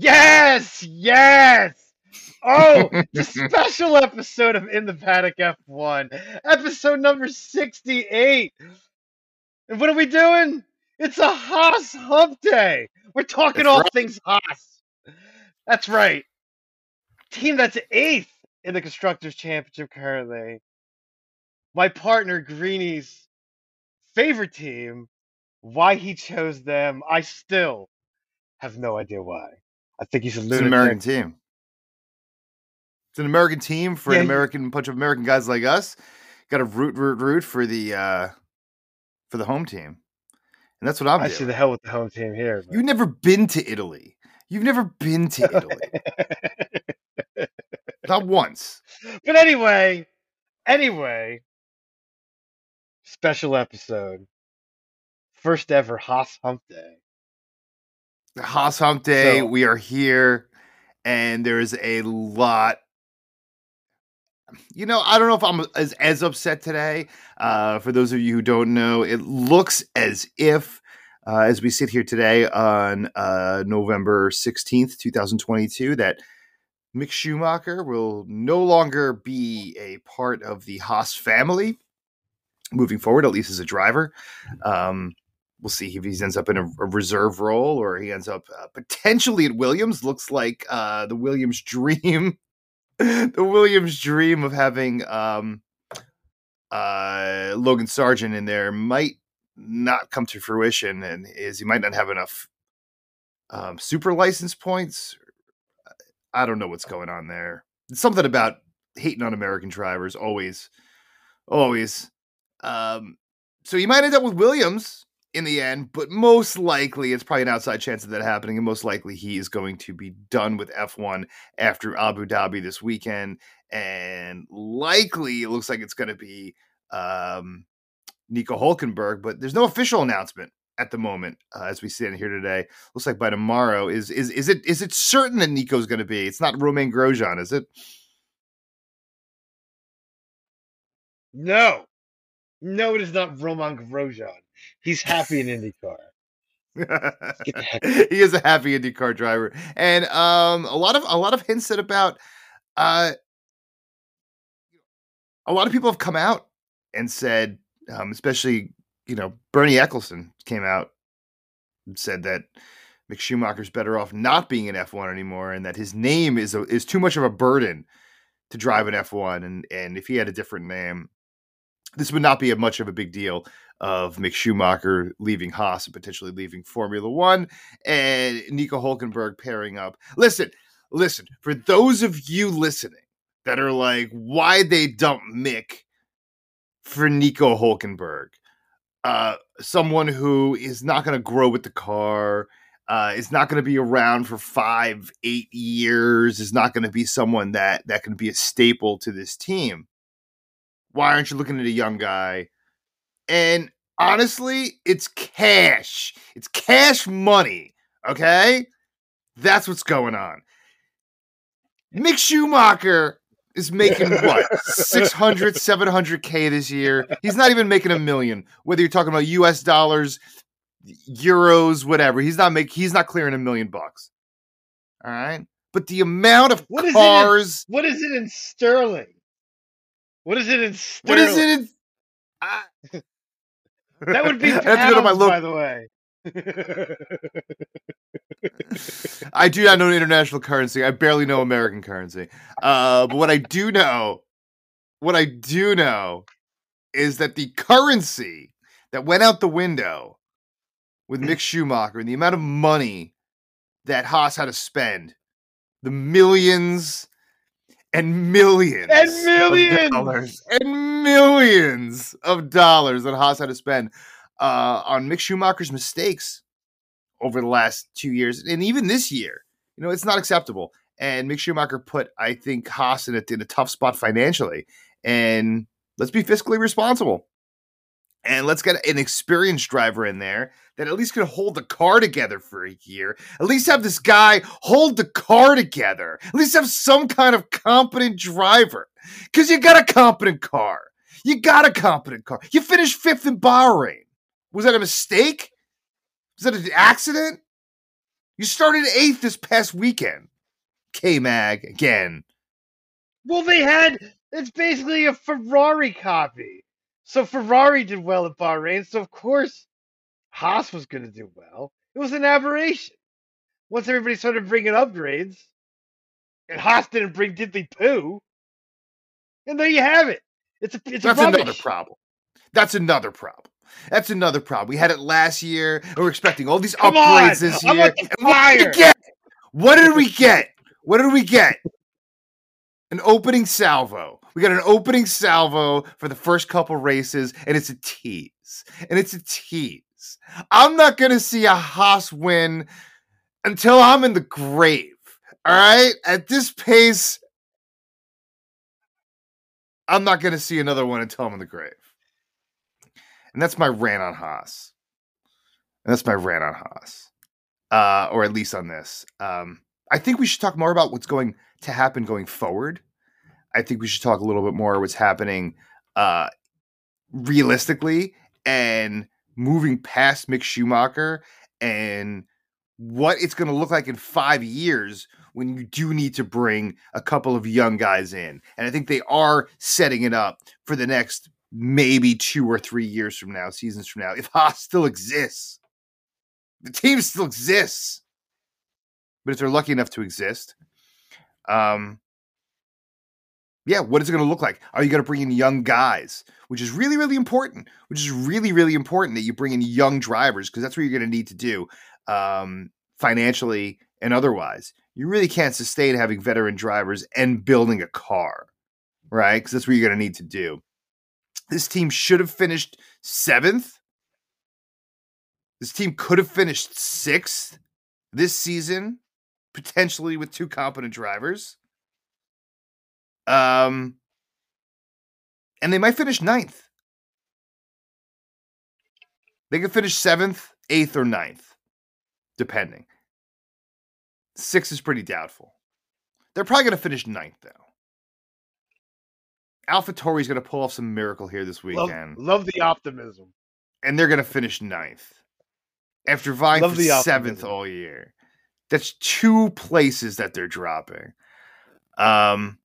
Yes, yes. Oh, the special episode of In the Paddock F1, episode number 68. And what are we doing? It's a Haas hump day. We're talking That's all right. things Haas. That's right. Team that's eighth in the Constructors' Championship currently. My partner Greeny's favorite team. Why he chose them, I still have no idea why. I think he's a It's an American team. It's an American team for Yeah, an American bunch of American guys like us. Got to root, root, root for the uh for the home team, and that's what I'm I doing. see the hell with the home team here. but- You've never been to Italy. You've never been to Italy, not once. but anyway, anyway, special episode. First ever Haas Hump Day. Haas Hump Day. So- we are here, and there's a lot. You know, I don't know if I'm as as upset today. Uh, for those of you who don't know, it looks as if, uh, as we sit here today on uh, November sixteenth, two thousand twenty-two, that Mick Schumacher will no longer be a part of the Haas family moving forward, at least as a driver. Um, we'll see if he ends up in a, a reserve role or he ends up uh, potentially at Williams. Looks like uh, the Williams dream, the Williams dream of having um, uh, Logan Sargeant in there might not come to fruition, and is he might not have enough um, super license points. I don't know what's going on there. It's something about hating on American drivers always, always. Um, so you might end up with Williams in the end, but most likely it's probably an outside chance of that happening, and most likely he is going to be done with F1 after Abu Dhabi this weekend, and likely it looks like it's going to be um, Nico Hulkenberg, but there's no official announcement at the moment uh, as we stand here today. Looks like by tomorrow is is is it is it certain that Nico's going to be? It's not Romain Grosjean, is it? No. No, it is not Roman Grosjean. He's happy in IndyCar. Get the heck he is a happy IndyCar driver, and um, a lot of a lot of hints said about uh, a lot of people have come out and said, um, especially you know Bernie Ecclestone came out and said that Mick Schumacher's better off not being an F1 anymore, and that his name is a, is too much of a burden to drive an F1, and and if he had a different name, this would not be a much of a big deal of Mick Schumacher leaving Haas and potentially leaving Formula One and Nico Hulkenberg pairing up. Listen, listen, for those of you listening that are like, why they dump Mick for Nico Hulkenberg? Uh, someone who is not going to grow with the car, uh, is not going to be around for five, eight years, is not going to be someone that that can be a staple to this team. Why aren't you looking at a young guy? And honestly, it's cash. It's cash money. Okay? That's what's going on. Mick Schumacher is making what? 600, 700K this year. He's not even making a million, whether you're talking about US dollars, euros, whatever. He's not make he's not clearing a million bucks. All right? But the amount of What is it in- cars, What is it in sterling? What is it in what sterling? is it? In, I- That would be I pounds, have to go to my by the way. I do not know international currency. I barely know American currency. Uh, but what I do know, what I do know, is that the currency that went out the window with Mick Schumacher and the amount of money that Haas had to spend, the millions and millions And of millions! dollars and millions of dollars that Haas had to spend uh, on Mick Schumacher's mistakes over the last two years and even this year. You know, it's not acceptable. And Mick Schumacher put, I think, Haas in a, in a tough spot financially. And let's be fiscally responsible. And let's get an experienced driver in there that at least can hold the car together for a year. At least have this guy hold the car together. At least have some kind of competent driver. Because you got a competent car. You got a competent car. You finished fifth in Bahrain. Was that a mistake? Was that an accident? You started eighth this past weekend. K Mag again. Well, they had it's basically a Ferrari copy. So Ferrari did well at Bahrain, so of course Haas was going to do well. It was an aberration. Once everybody started bringing upgrades, and Haas didn't bring diddly poo, and there you have it. It's a it's That's rubbish. another problem. That's another problem. That's another problem. We had it last year, and we're expecting all these Come upgrades on, this year. And what did we get? What did we get? What did we get? An opening salvo. We got an opening salvo for the first couple races, and it's a tease. And it's a tease. I'm not going to see a Haas win until I'm in the grave. All right? At this pace, I'm not going to see another one until I'm in the grave. And that's my rant on Haas. And that's my rant on Haas. Uh, or at least on this. Um, I think we should talk more about what's going to happen going forward. I think we should talk a little bit more what's happening uh, realistically and moving past Mick Schumacher and what it's going to look like in five years when you do need to bring a couple of young guys in. And I think they are setting it up for the next maybe two or three years from now, seasons from now, if Haas still exists. The team still exists. But if they're lucky enough to exist, um, yeah, what is it going to look like? Are you going to bring in young guys, which is really, really important? Which is really, really important that you bring in young drivers because that's what you're going to need to do um, financially and otherwise. You really can't sustain having veteran drivers and building a car, right? Because that's what you're going to need to do. This team should have finished seventh. This team could have finished sixth this season, potentially with two competent drivers. Um, and they might finish ninth. They could finish seventh, eighth, or ninth, depending. Six is pretty doubtful. They're probably going to finish ninth, though. AlphaTauri's going to pull off some miracle here this weekend, love the optimism. and they're going to finish ninth after vying Love for the seventh all year. That's two places that they're dropping. Um,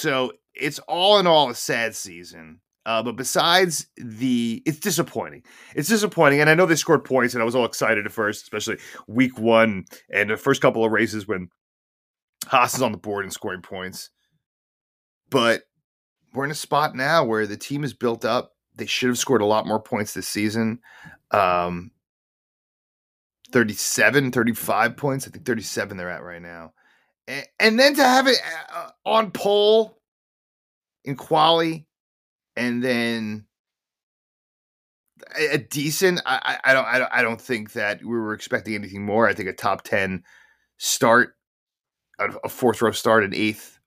so it's all in all a sad season. Uh, but besides the, it's disappointing. It's disappointing, and I know they scored points, and I was all excited at first, especially week one and the first couple of races when Haas is on the board and scoring points. But we're in a spot now where the team is built up. They should have scored a lot more points this season. Um, 37, 35 points. I think 37 they're at right now. And, then to have it uh, on pole in quali and then a, decent I, I don't I don't I don't think that we were expecting anything more. I think a top 10 start a fourth row start an eighth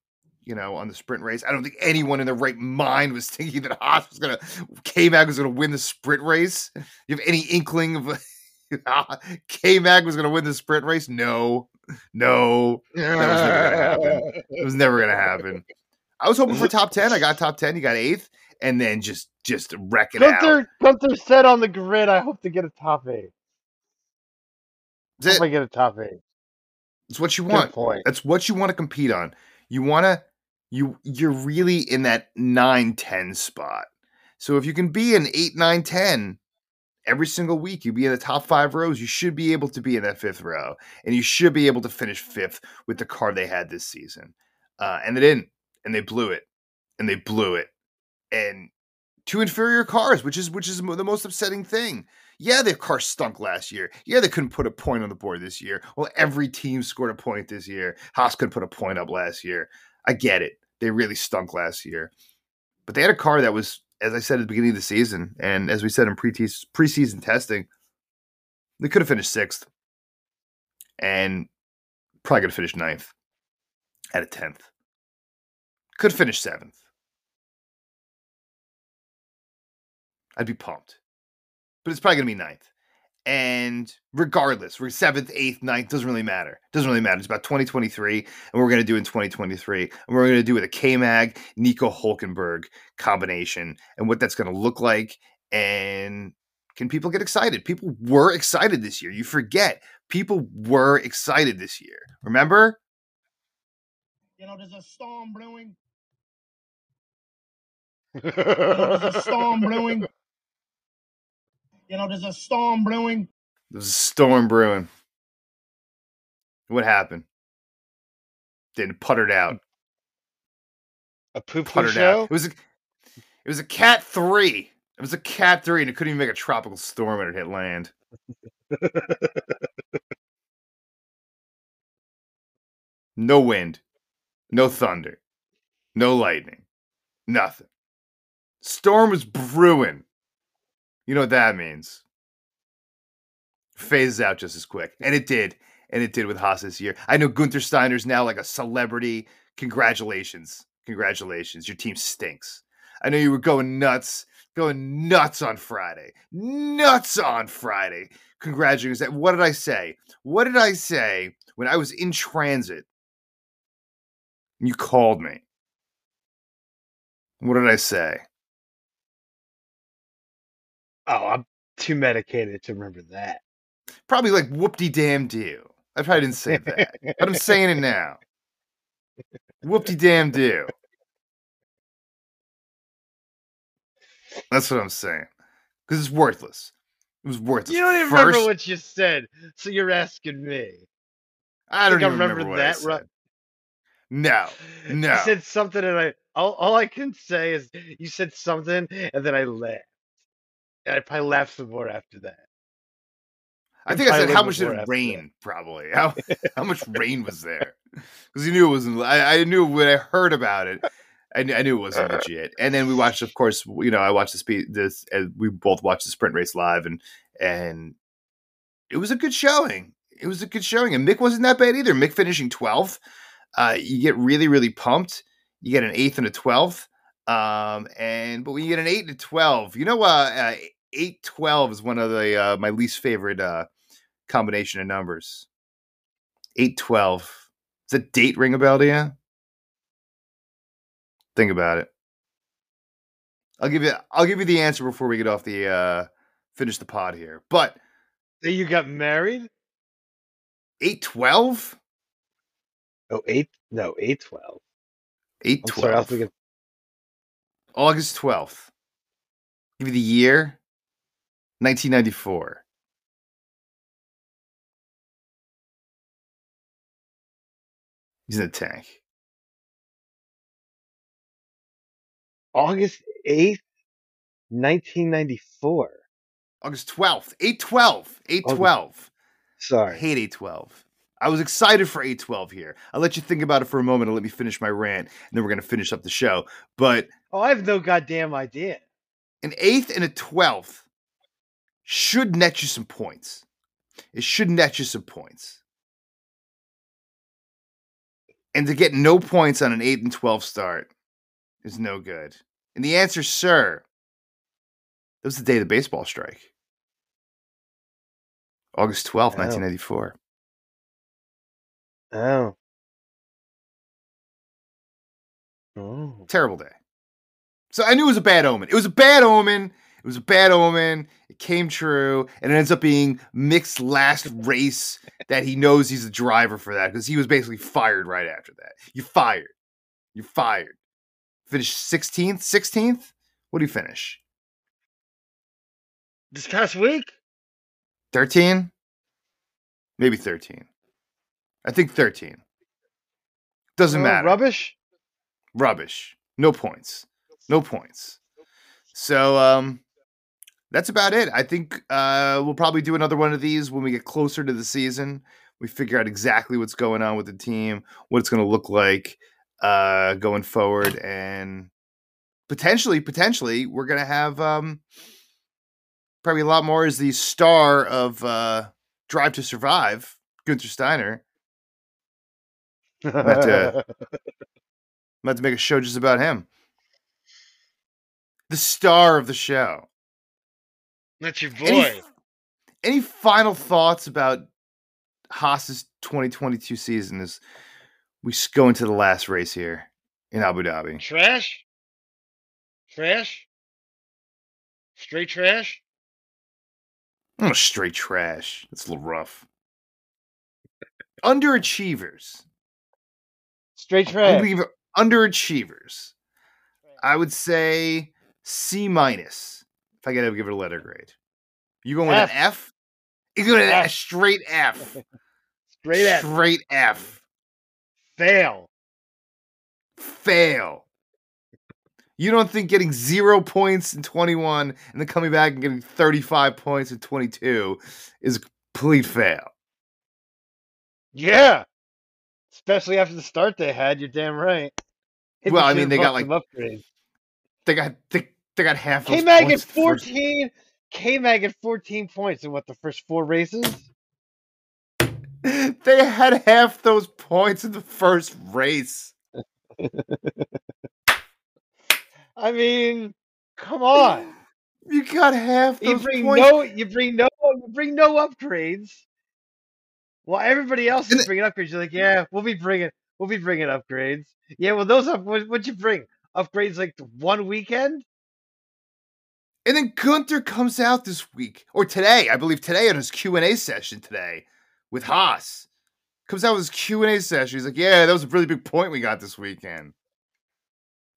you know, on the sprint race. I don't think anyone in their right mind was thinking that Haas was gonna K Mag was gonna win the sprint race. You have any inkling of K Mag was gonna win the sprint race? No, no, That was never gonna happen. it was never gonna happen. I was hoping for top ten. I got top ten. You got eighth, and then just just wreck it out. Gunther, Gunther said on the grid, I hope to get a top eight. That's Hope I get a top eight. It's what you Good want. point. That's what you want to compete on. You want to you you're really in that 9 10 spot. So if you can be an 8 9 10 every single week, you'd be in the top 5 rows, you should be able to be in that fifth row and you should be able to finish fifth with the car they had this season. Uh, and they didn't and they blew it. And they blew it. And two inferior cars, which is which is the most upsetting thing. Yeah, their car stunk last year. Yeah, they couldn't put a point on the board this year. Well, every team scored a point this year. Haas couldn't put a point up last year. I get it. They really stunk last year. But they had a car that was, as I said at the beginning of the season, and as we said in pre preseason testing, they could have finished sixth and probably could have finished ninth at a tenth. Could have finished seventh. I'd be pumped. But it's probably going to be ninth. And regardless, we're seventh, eighth, ninth, doesn't really matter. Doesn't really matter. It's about 2023, and we're going to do in 2023. And we're going to do with a K Mag, Nico Hulkenberg combination and what that's going to look like. And Can people get excited? People were excited this year. You forget. People were excited this year. Remember? You know, there's a storm brewing. You know, there's a storm brewing. You know, there's a storm brewing. There's a storm brewing. What happened? Then puttered out. A poo poo Puttered show? out. It was a, it was a cat three. It was a cat three, and it couldn't even make a tropical storm when it hit land. No wind, no thunder, no lightning, nothing. Storm was brewing. You know what that means. Phases out just as quick. And it did. And it did with Haas this year. I know Gunther Steiner's now like a celebrity. Congratulations. Congratulations. Your team stinks. I know you were going nuts, going nuts on Friday. Nuts on Friday. Congratulations. What did I say? What did I say when I was in transit? You called me. What did I say? Oh, I'm too medicated to remember that. Probably like whoop de damn do. I probably didn't say that, but I'm saying it now. Whoop de damn do. That's what I'm saying. Because it's worthless. It was worthless. You don't even First, remember what you said, so you're asking me. I don't I even remember, remember what I that, right? No, no. You said something, and I all, all I can say is you said something, and then I laughed. And I probably laughed some more after that. I think I said how much did it rain? Probably how how much rain was there? Because you knew it wasn't. I, I knew when I heard about it, I, knew- I knew it wasn't legit. And then we watched, of course, you know, I watched the speed. This and we both watched the sprint race live, and and it was a good showing. It was a good showing, and Mick wasn't that bad either. Mick finishing twelfth. Uh, you get really really pumped. You get an eighth and a twelfth. Um, and but when you get an eight and a twelve, you know, uh, uh eight twelve is one of the uh, my least favorite uh combination of numbers. Eight twelve. Does that date ring a bell to you? Think about it. I'll give you I'll give you the answer before we get off the uh finish the pod here. But you got married? eight twelve? Oh, eight? No, eight twelve. Eight I'm sorry, I was twelve. thinking. August twelfth. Give you the year. Nineteen ninety four. He's in a tank. August eighth, nineteen ninety four. August twelfth. Eight twelve. Eight twelve. I Sorry. hate 812. I was excited for A12 here. I'll let you think about it for a moment and let me finish my rant, and then we're going to finish up the show. But Oh, I have no goddamn idea. an eighth and a twelfth should net you some points. It should net you some points. And to get no points on an 8 and 12 start is no good. And the answer, sir, that was the day of the baseball strike. August 12th, Oh. 1994. Oh. Oh. Terrible day. So I knew it was a bad omen. It was a bad omen. It was a bad omen. It came true, and it ends up being Mick's last race that he knows he's the driver for that because he was basically fired right after that. You fired. You fired. Finished 16th, 16th. What do you finish? This past week? 13? Maybe 13. I think 13. Doesn't Oh, matter. Rubbish? rubbish. No points. No points. So um that's about it. I think uh we'll probably do another one of these when we get closer to the season. We figure out exactly what's going on with the team, what it's going to look like uh going forward and potentially potentially we're going to have um probably a lot more as the star of uh Drive to Survive, Gunther Steiner. But, uh, I'm about to make a show just about him. The star of the show. That's your boy. Any, any final thoughts about Haas's 2022 season as we go into the last race here in Abu Dhabi? Trash? Trash? Straight trash? Oh, straight trash. That's a little rough. Underachievers. Straight trash. give underachievers. I would say C minus. If I gotta give it a letter grade. You going with F. an F? You going with a F. straight F. Straight F. Straight F. Fail. Fail. You don't think getting zero points in 21 and then coming back and getting 35 points in 22 is a complete fail? Yeah. Especially after the start they had, you're damn right. Hit Well, I mean, they got, like upgrades. They got they, they got half K Mag at points the first- 14. K Mag at 14 points in what the first four races? They had half those points in the first race. I mean, come on. You got half You bring points. no you bring no you bring no upgrades. While everybody else is bringing upgrades, you're like, yeah, we'll be bringing we'll be bringing upgrades. Yeah, well, those up what, what'd you bring? Upgrades like one weekend? And then Gunther comes out this week or today, I believe today on his Q and A session today with Haas. Comes out with his Q and A session. He's like, "Yeah, that was a really big point we got this weekend.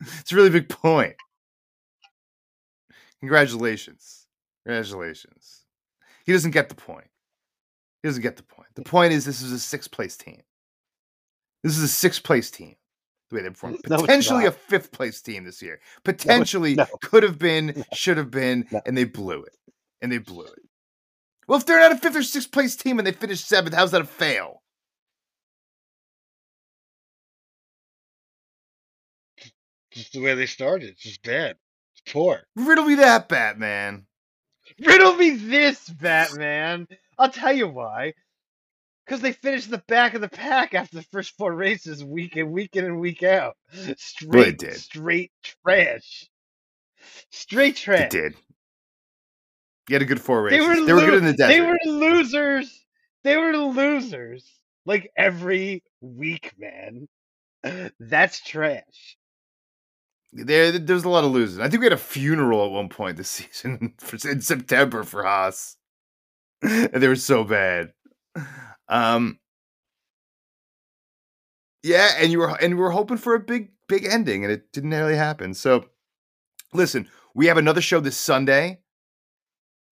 It's a really big point. Congratulations, congratulations." He doesn't get the point. He doesn't get the point. The point is, this is a sixth place team. This is a sixth place team. The way they performed, No, potentially a fifth place team this year. Potentially no. could have been, should have been, No. and they blew it. And they blew it. Well, if they're not a fifth or sixth place team and they finish seventh, how's that a fail? Just the way they started. It's just bad. It's poor. Riddle me that, Batman. Riddle me this, Batman. I'll tell you why. Because they finished the back of the pack after the first four races, week in, week in, and week out. Straight, did. straight trash. Straight They trash. did. You had a good four races. They were, They were, good in the desert. They were losers. They were losers. Like every week, man. That's trash. There, there was a lot of losing. I think we had a funeral at one point this season for, in September for Haas, they were so bad. Um, yeah, and you were and we were hoping for a big, big ending, and it didn't really happen. So, listen, we have another show this Sunday,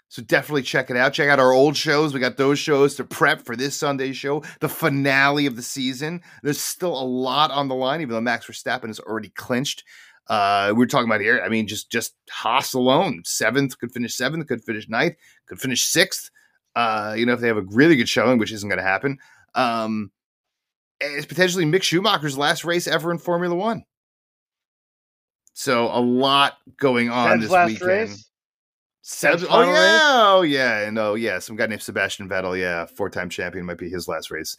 so definitely check it out. Check out our old shows. We got those shows to prep for this Sunday show, the finale of the season. There's still a lot on the line, even though Max Verstappen is already clinched. Uh, we were talking about here. I mean, just just Haas alone, seventh could finish seventh, could finish ninth, could finish sixth. Uh, you know, if they have a really good showing, which isn't going to happen. Um, it's potentially Mick Schumacher's last race ever in Formula One. So a lot going on this weekend. race. Oh yeah, oh yeah, and oh yeah, some guy named Sebastian Vettel, yeah, four-time champion, might be his last race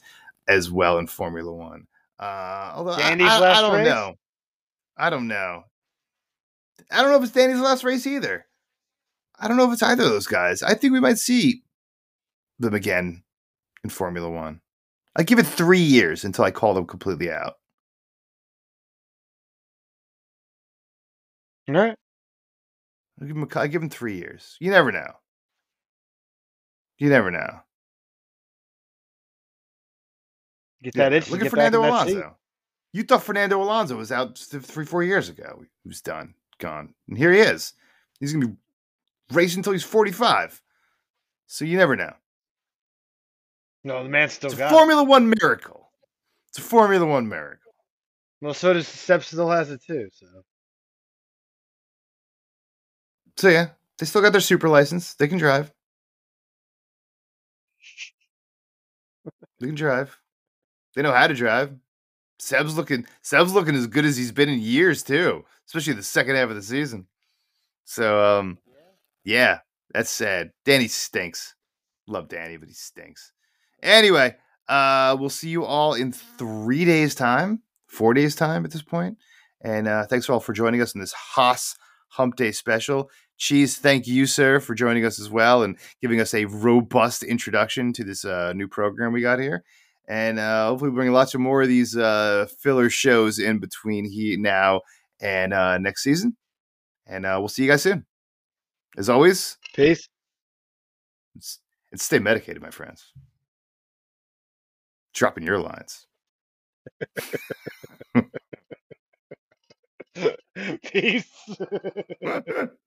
as well in Formula One. Uh, although I- Danny's I, I last don't race? know, I don't know, I don't know if it's Danny's last race either. I don't know if it's either of those guys. I think we might see them again in Formula One. I give it three years until I call them completely out. All right. I give him, a, I give him three years. You never know. You never know. Get Yeah, that itch. Look at Fernando seat. Alonso. You thought Fernando Alonso was out three, four years ago. He was done, gone, and here he is. He's gonna be racing until he's forty-five. So you never know. No, the man still It's a got it. Formula One miracle. It's a Formula One miracle. Well, so does Seb still has it too. So So yeah, they still got their super license. They can drive. They can drive. They know how to drive. Seb's looking Seb's looking as good as he's been in years too, especially the second half of the season. So um yeah, that's sad. Danny stinks. Love Danny, but he stinks. Anyway, uh we'll see you all in 3 days time, 4 days time at this point. And uh thanks all for joining us in this Haas Hump Day special. Cheese, thank you, sir, for joining us as well and giving us a robust introduction to this uh, new program we got here. And uh, hopefully, bring lots of more of these uh, filler shows in between he now and uh, next season. And uh, we'll see you guys soon. As always, peace. It's stay medicated, my friends. Dropping your lines. Peace.